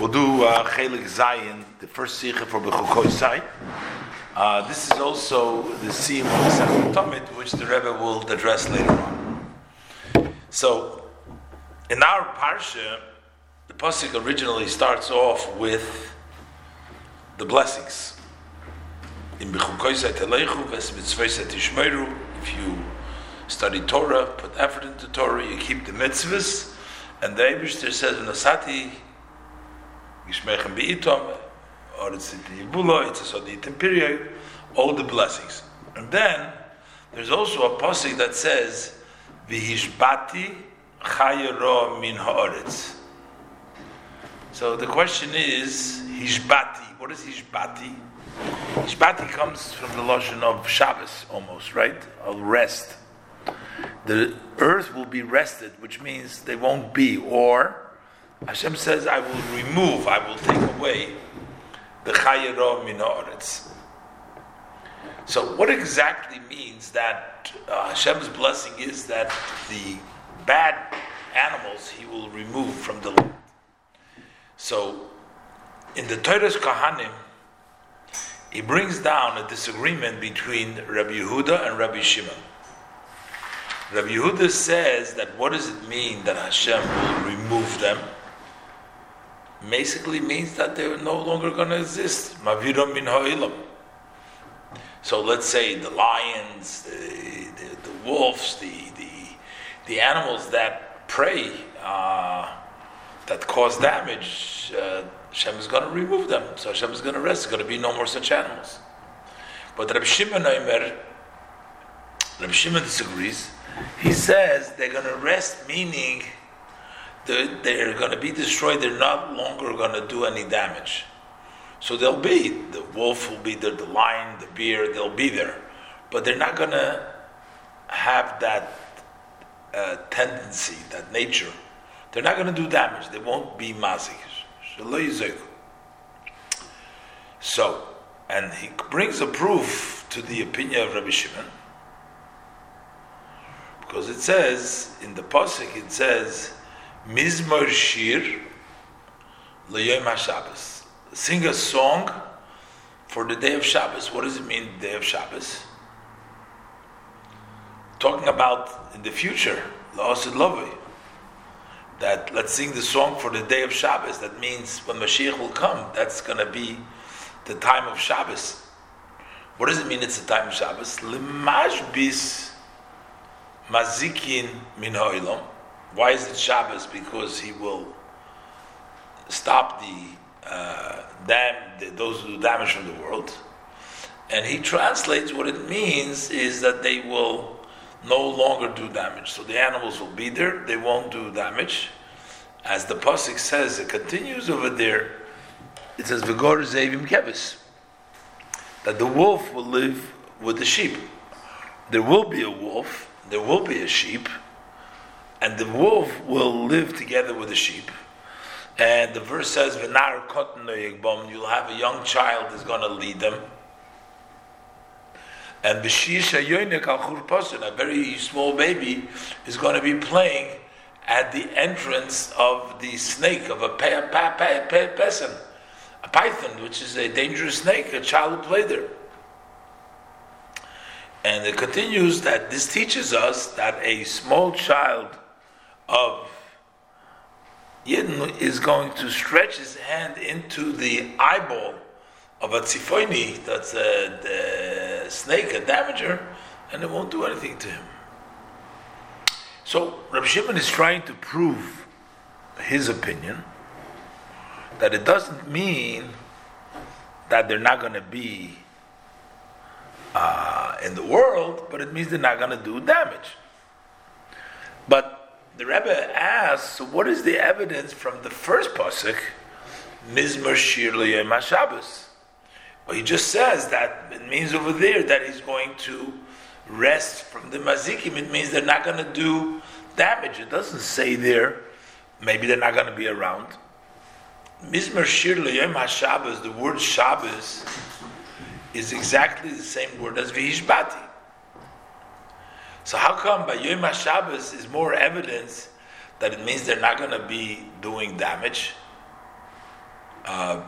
We'll do uh, Chelik Zayin, the first Sikha for Bechukosai. Uh, this is also the Sim of Sefet Tomit, which the Rebbe will address later on. So, in our Parsha, the Pasuk originally starts off with the blessings. In Bechukosai Telechu, Ves Mitzvah Tishmeru, if you study Torah, put effort into Torah, you keep the mitzvahs, and the Eibishter says, Nasati Yishmechem Be'itom, or it's the Yibula, it's a Soditim period, all the blessings. And then there's also a passage that says, Vihishbati Chayero Min Haaretz. So the question is, Hishbati, what is Hishbati? Hishbati comes from the lotion of Shabbos almost, right? Of rest. The earth will be rested, which means they won't be, or Hashem says, I will remove, I will take away the Chayero Minoretz. So, what exactly means that uh, Hashem's blessing is that the bad animals he will remove from the land? So, in the Toras Kohanim, he brings down a disagreement between Rabbi Yehuda and Rabbi Shimon. Rabbi Yehuda says that what does it mean that Hashem will remove them? Basically means that they're no longer going to exist. Maviram ha'ilam. So let's say the lions, the, the, the wolves, the, the, the animals that prey, uh, that cause damage, uh, Hashem is going to remove them. So Hashem is going to rest. There's going to be no more such animals. But Rabbi Shimon Rabbi Shimon disagrees. He says they're going to rest, meaning they're going to be destroyed. They're not longer going to do any damage. So they'll be the wolf will be there, the lion, the bear. They'll be there, but they're not going to have that uh, tendency, that nature. They're not going to do damage. They won't be mazik. So, and he brings a proof to the opinion of Rabbi Shimon. Because it says, in the Pasuk, it says, Mizmor Shir L'Yom HaShabbos. Sing a song for the day of Shabbos. What does it mean, day of Shabbos? Talking about in the future, La'asid Lovei. That let's sing the song for the day of Shabbos. That means when Mashiach will come, that's going to be the time of Shabbos. What does it mean it's the time of Shabbos? Limashbis mazikin min ha'olam. Why is it Shabbos? Because he will stop the uh, dam, the, those who do damage from the world. And he translates what it means is that they will no longer do damage. So the animals will be there, they won't do damage. As the Pasuk says, it continues over there, it says, Vigor Zevim Kevis, that the wolf will live with the sheep. There will be a wolf, there will be a sheep, and the wolf will live together with the sheep. And the verse says, "V'nar You'll have a young child that's going to lead them. And b'shisha yoinek al a very small baby, is going to be playing at the entrance of the snake of a pe- a python, which is a dangerous snake. A child will play there. And it continues that this teaches us that a small child of Yidden is going to stretch his hand into the eyeball of a tzifoini, that's a, snake, a damager, and it won't do anything to him. So Rabbi Shimon is trying to prove his opinion that it doesn't mean that they're not going to be uh, in the world, but it means they're not going to do damage. But the Rebbe asks, what is the evidence from the first pasuk, Mizmor Shir Shabbos? Well, he just says that it means over there that he's going to rest from the mazikim. It means they're not going to do damage. It doesn't say there. Maybe they're not going to be around. Mizmor Shir Shabbos. The word Shabbos is exactly the same word as Vihishbati. So how come by Yom HaShabbos is more evidence that it means they're not going to be doing damage? Uh,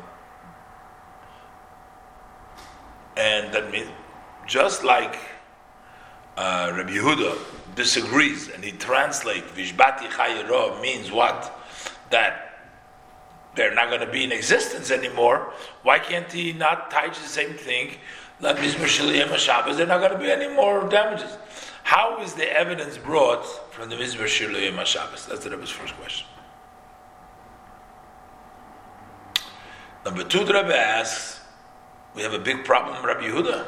and that means, just like uh, Rabbi Yehuda disagrees and he translates Vishbati Chayiro means what? That they're not going to be in existence anymore. Why can't he not teach the same thing? Like Mizmor Shabbos, they're not going to be any more damages. How is the evidence brought from the Mizmor Shiluyim Shabbos? That's the Rebbe's first question. Number two, the Rebbe asks, we have a big problem with Rabbi Yehuda.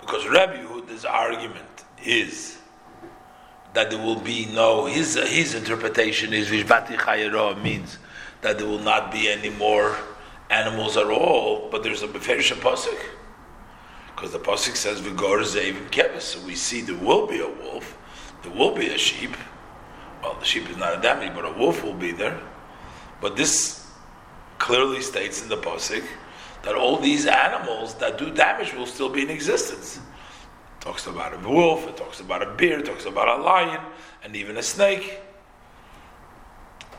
Because Rabbi Yehuda's argument is that there will be no, his, his interpretation is Vishbati Chayero means that there will not be any more animals at all, but there's a Beferish Pasuk. Because the Pasuk says, Vigor Zevim Kevis. So we see there will be a wolf, there will be a sheep. Well, the sheep is not a damage, but a wolf will be there. But this clearly states in the Pasuk that all these animals that do damage will still be in existence. It talks about a wolf, it talks about a bear, it talks about a lion, and even a snake.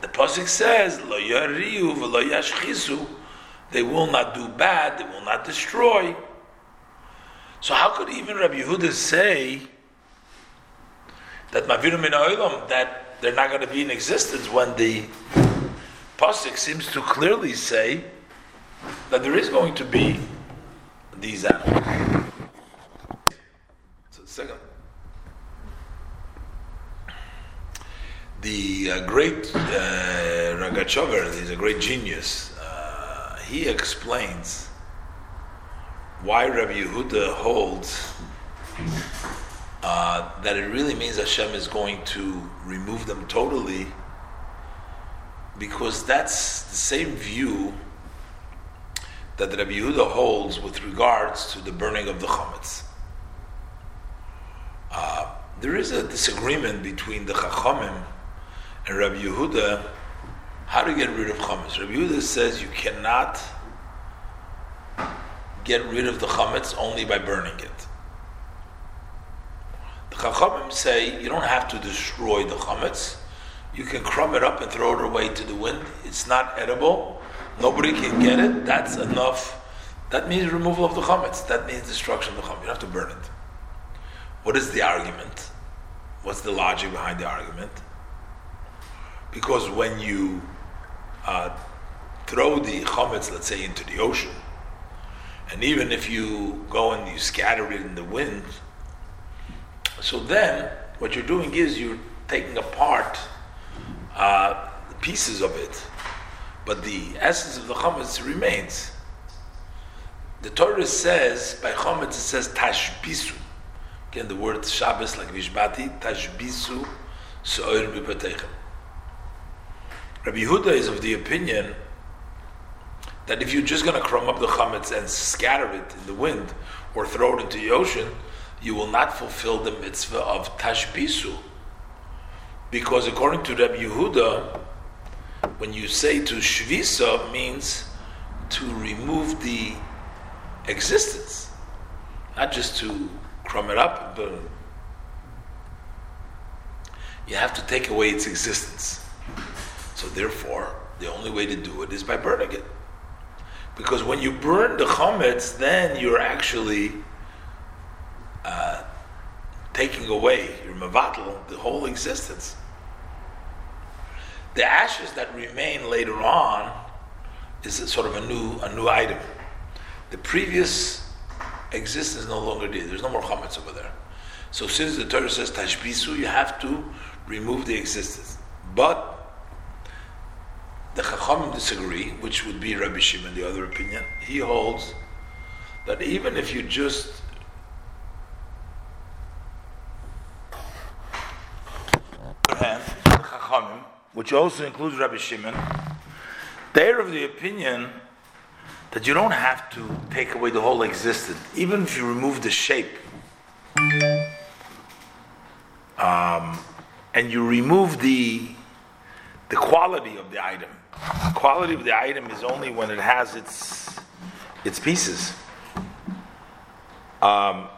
The pasuk says, "Lo yariu v'lo yashchisu." They will not do bad. They will not destroy. So how could even Rabbi Yehuda say that Maviru min that they're not going to be in existence when the pasuk seems to clearly say that there is going to be these animals? So second. the uh, great uh, Ragachover, he's a great genius, uh, he explains why Rabbi Yehuda holds uh, that it really means Hashem is going to remove them totally, because that's the same view that Rabbi Yehuda holds with regards to the burning of the chametz. Uh, there is a disagreement between the Chachamim and Rabbi Yehuda how to get rid of chametz. Rabbi Yehuda says you cannot get rid of the chametz only by burning it. The Chachamim say you don't have to destroy the chametz. You can crumb it up and throw it away to the wind. It's not edible. Nobody can get it. That's enough. That means removal of the chametz. That means destruction of the chametz. You don't have to burn it. What is the argument? What's the logic behind the argument? Because when you uh, throw the chametz, let's say, into the ocean, and even if you go and you scatter it in the wind, so then what you're doing is you're taking apart uh, pieces of it, but the essence of the chametz remains. The Torah says by chametz it says tashbisu. Again, the word Shabbos like vishbati tashbisu so'ir b'patechem. Rabbi Huda is of the opinion that if you're just going to crumb up the chametz and scatter it in the wind or throw it into the ocean, you will not fulfill the mitzvah of tashbisu. Because according to Rabbi Yehuda, when you say to shvisa means to remove the existence, not just to crumb it up, but you have to take away its existence. So therefore, the only way to do it is by burning it. Because when you burn the chametz, then you're actually uh, taking away your mavatl, the whole existence. The ashes that remain later on is sort of a new a new item. The previous existence no longer there. There's no more chametz over there. So since the Torah says tashbisu, you have to remove the existence. But the Chachamim disagree, which would be Rabbi Shimon, the other opinion. He holds that even if you just hand, Chachamim, which also includes Rabbi Shimon, they're of the opinion that you don't have to take away the whole existence, even if you remove the shape. Um, and you remove the the quality of the item quality of the item is only when it has its its pieces. Um,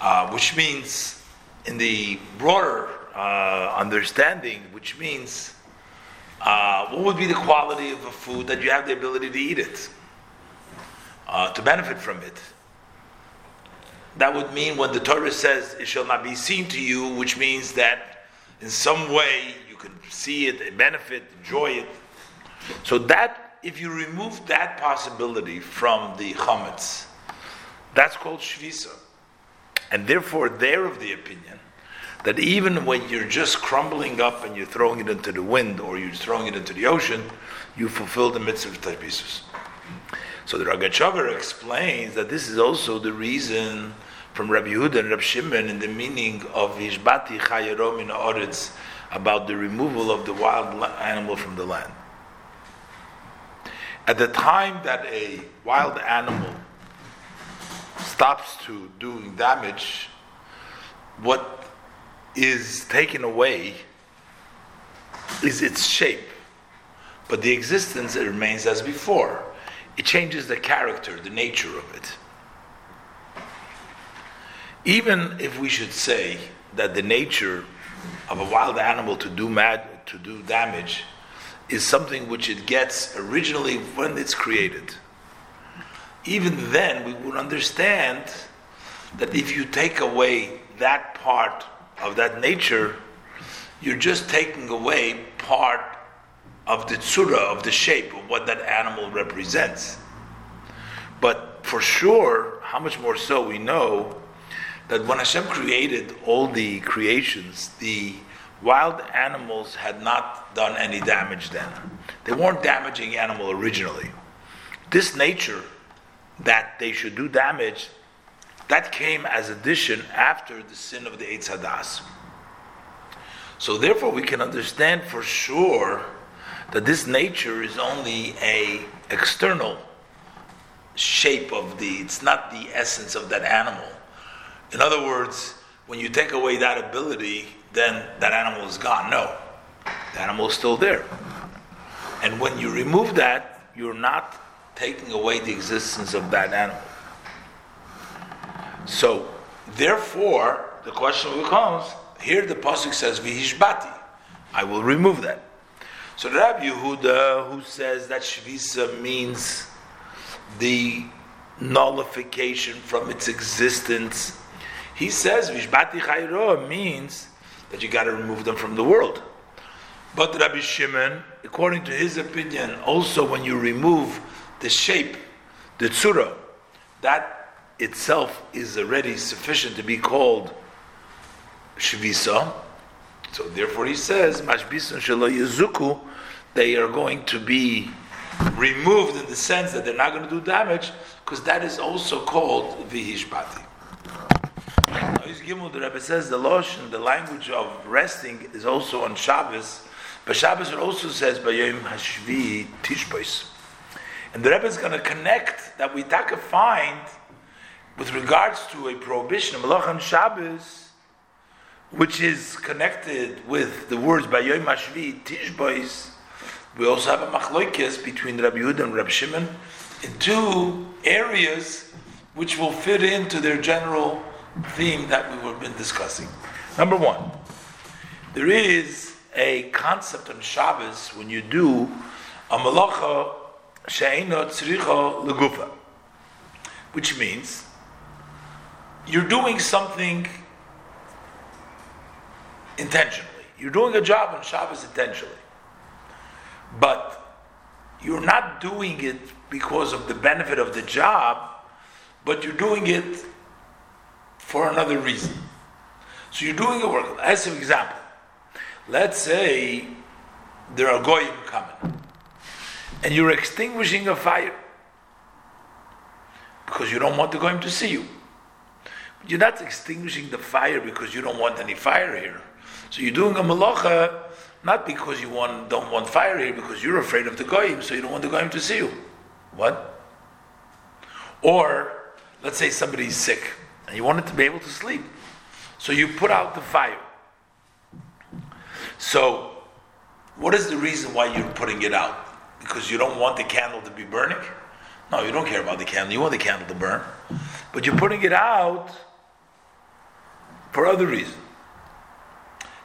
uh, which means, in the broader uh, understanding, which means uh, what would be the quality of a food that you have the ability to eat it, uh, to benefit from it. That would mean when the Torah says it shall not be seen to you, which means that in some way you can see it, benefit, enjoy it. So that if you remove that possibility from the chametz, that's called shvisa, and therefore they're of the opinion that even when you're just crumbling up and you're throwing it into the wind or you're throwing it into the ocean, you fulfill the mitzvah of. So the Ragachover explains that this is also the reason from Rabbi Yehuda and Rabbi Shimon in the meaning of Yishbati Chayarom in Oretz about the removal of the wild animal from the land. At the time that a wild animal stops to doing damage, what is taken away is its shape, but the existence remains as before. It changes the character, the nature of it. Even if we should say that the nature of a wild animal to do mad to do damage is something which it gets originally when it's created. Even then, we would understand that if you take away that part of that nature, you're just taking away part of the tsura, of the shape of what that animal represents. But for sure, how much more so we know that when Hashem created all the creations, the wild animals had not done any damage then. They weren't damaging animal originally. This nature that they should do damage that came as addition after the sin of the Eitz Hadas. So therefore, we can understand for sure that this nature is only a external shape of the. It's not the essence of that animal. In other words, when you take away that ability, then that animal is gone. No, the animal is still there. And when you remove that, you're not taking away the existence of that animal. So, therefore, the question becomes here the pasuk says vihishbati, I will remove that. So Rabbi Yehuda, who says that shvisa means the nullification from its existence, he says vishbati chayro means that you got to remove them from the world. But Rabbi Shimon, according to his opinion, also when you remove the shape, the tzura, that itself is already sufficient to be called shvisa. So therefore, he says mashbisun shelo yezuku. They are going to be removed in the sense that they're not going to do damage, because that is also called vihishbati. The Rebbe says the lotion, the language of resting, is also on Shabbos. But Shabbos also says Bayom Hashvi Tishbos. And the Rebbe is going to connect that we take a find with regards to a prohibition of Malach Shabbos, which is connected with the words by Yom Hashvi, Tishbois, we also have a machloikis between Rabbi Yehuda and Rabbi Shimon in two areas which will fit into their general theme that we have been discussing. Number one, there is a concept on Shabbos when you do a malacha she'ena tzricha legufa, which means you're doing something intentionally. You're doing a job on Shabbos intentionally. But you're not doing it because of the benefit of the job, but you're doing it for another reason. So you're doing a work. As an example, let's say there are goyim coming, and you're extinguishing a fire because you don't want the goyim to see you. But You're not extinguishing the fire because you don't want any fire here. So you're doing a malacha not because you want, don't want fire here, because you're afraid of the goyim, so you don't want the goyim to see you. What? Or let's say somebody's sick and you want it to be able to sleep, so you put out the fire. So, what is the reason why you're putting it out? Because you don't want the candle to be burning? No, you don't care about the candle. You want the candle to burn, but you're putting it out for other reasons.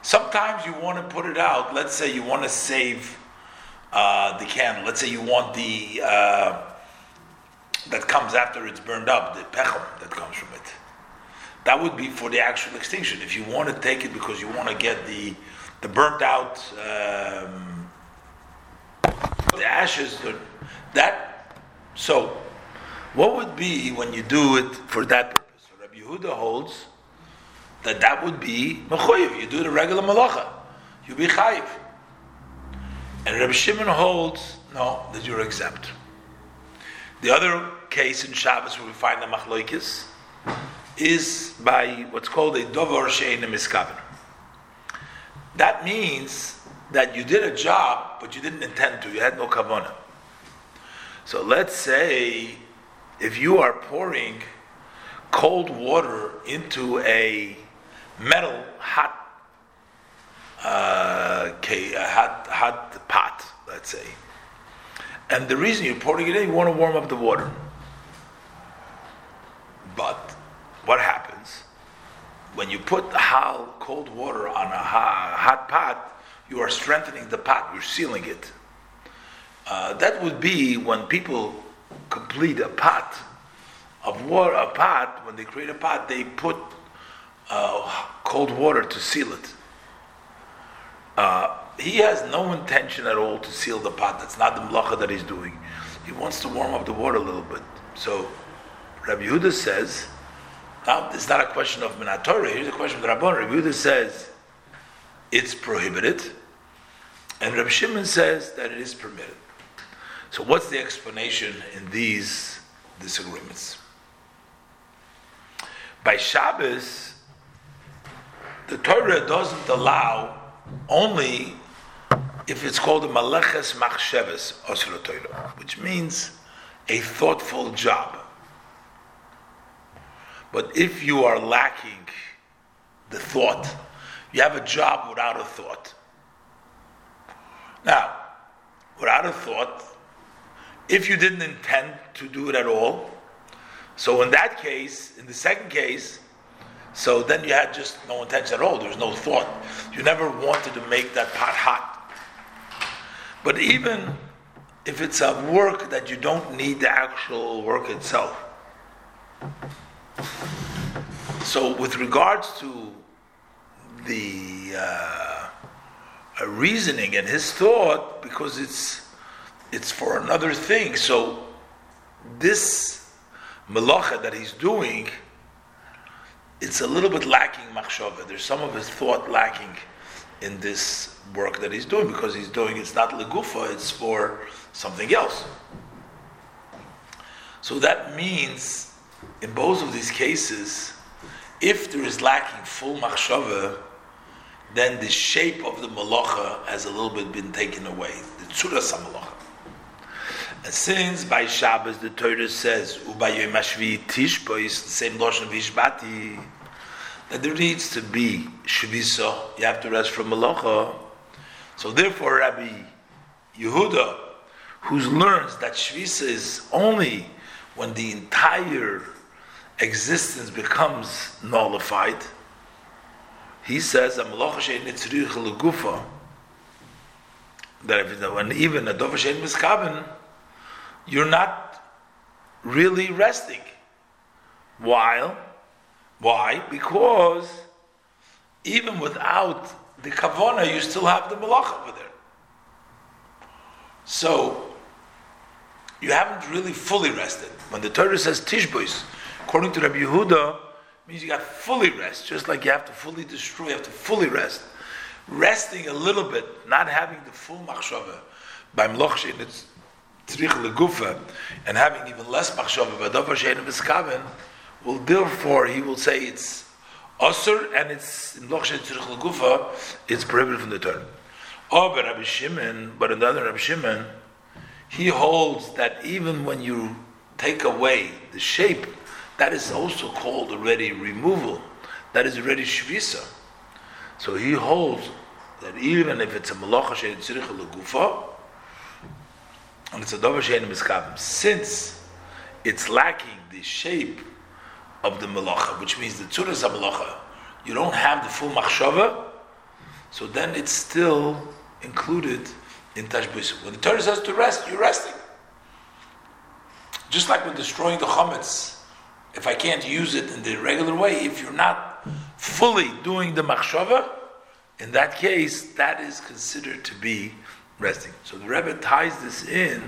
Sometimes you want to put it out. Let's say you want to save uh, the candle. Let's say you want the uh, that comes after it's burned up, the pechum that comes from it. That would be for the actual extinction. If you want to take it because you want to get the the burnt out um, the ashes, that so what would be when you do it for that purpose? Rabbi Yehuda holds that that would be mechoyev. You do the regular malacha, you be chayiv. And Rabbi Shimon holds no that you're exempt. The other case in Shabbos where we find the machloikis is by what's called a dover shein miskaven. That means that you did a job, but you didn't intend to. You had no kavanah. So let's say if you are pouring cold water into a metal hot uh, a hot hot pot, let's say, and the reason you're pouring it in, you want to warm up the water. But what happens when you put hot cold water on a hot pot? You are strengthening the pot. You're sealing it. Uh, that would be when people complete a pot of water, a pot. When they create a pot, they put uh, cold water to seal it. Uh, he has no intention at all to seal the pot. That's not the mlacha that he's doing. He wants to warm up the water a little bit. So Rabbi Yehuda says, now it's not a question of Minatorah, here's a question of the Rabban. Rabbi says it's prohibited, and Rabbi Shimon says that it is permitted. So what's the explanation in these disagreements? By Shabbos, the Torah doesn't allow only if it's called a maleches machsheves osra Torah, which means a thoughtful job. But if you are lacking the thought, you have a job without a thought. Now, without a thought, if you didn't intend to do it at all, so in that case, in the second case, so then you had just no intention at all. There was no thought. You never wanted to make that pot hot. But even if it's a work that you don't need the actual work itself. So, with regards to the uh, reasoning and his thought, because it's it's for another thing. So, this melacha that he's doing it's a little bit lacking machshava. There's some of his thought lacking in this work that he's doing because he's doing it's not legufa, it's for something else. So that means in both of these cases, if there is lacking full machshava, then the shape of the malacha has a little bit been taken away. The tzura samalacha. And since by Shabbos the Torah says Ubayom Hashvi Tishbo is the same lashon Vishbati, that there needs to be Shvisa. You have to rest from Malacha. So therefore, Rabbi Yehuda, who learns that Shvisa is only when the entire existence becomes nullified, he says that if when even a dover shein miskaben, you're not really resting. While, why? Because even without the kavona, you still have the malach over there. So you haven't really fully rested. When the Torah says tishbois, according to Rabbi Yehuda, means you got fully rest, just like you have to fully destroy, you have to fully rest. Resting a little bit, not having the full machshava by mloch it's tzrich legufa, and having even less machshava, v'adavar she'enu miskaven, will therefore, he will say it's osur, and it's in loch she'en tzrich legufa, it's prohibited from the Torah. Oh, but Rabbi Shimon, but another Rabbi Shimon, he holds that even when you take away the shape, that is also called already removal. That is already shvisa. So he holds that even if it's a malacha she'en tzrich legufa, and it's a dover shein miskabim. Since it's lacking the shape of the melacha, which means the tzuras melacha, you don't have the full machshava. so then it's still included in tashbis. When the Torah says to rest, you're resting. Just like when destroying the chametz, if I can't use it in the regular way, if you're not fully doing the machshava, in that case, that is considered to be resting. So the Rebbe ties this in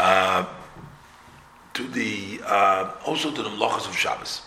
uh, to the uh, also to the mlachas of Shabbos.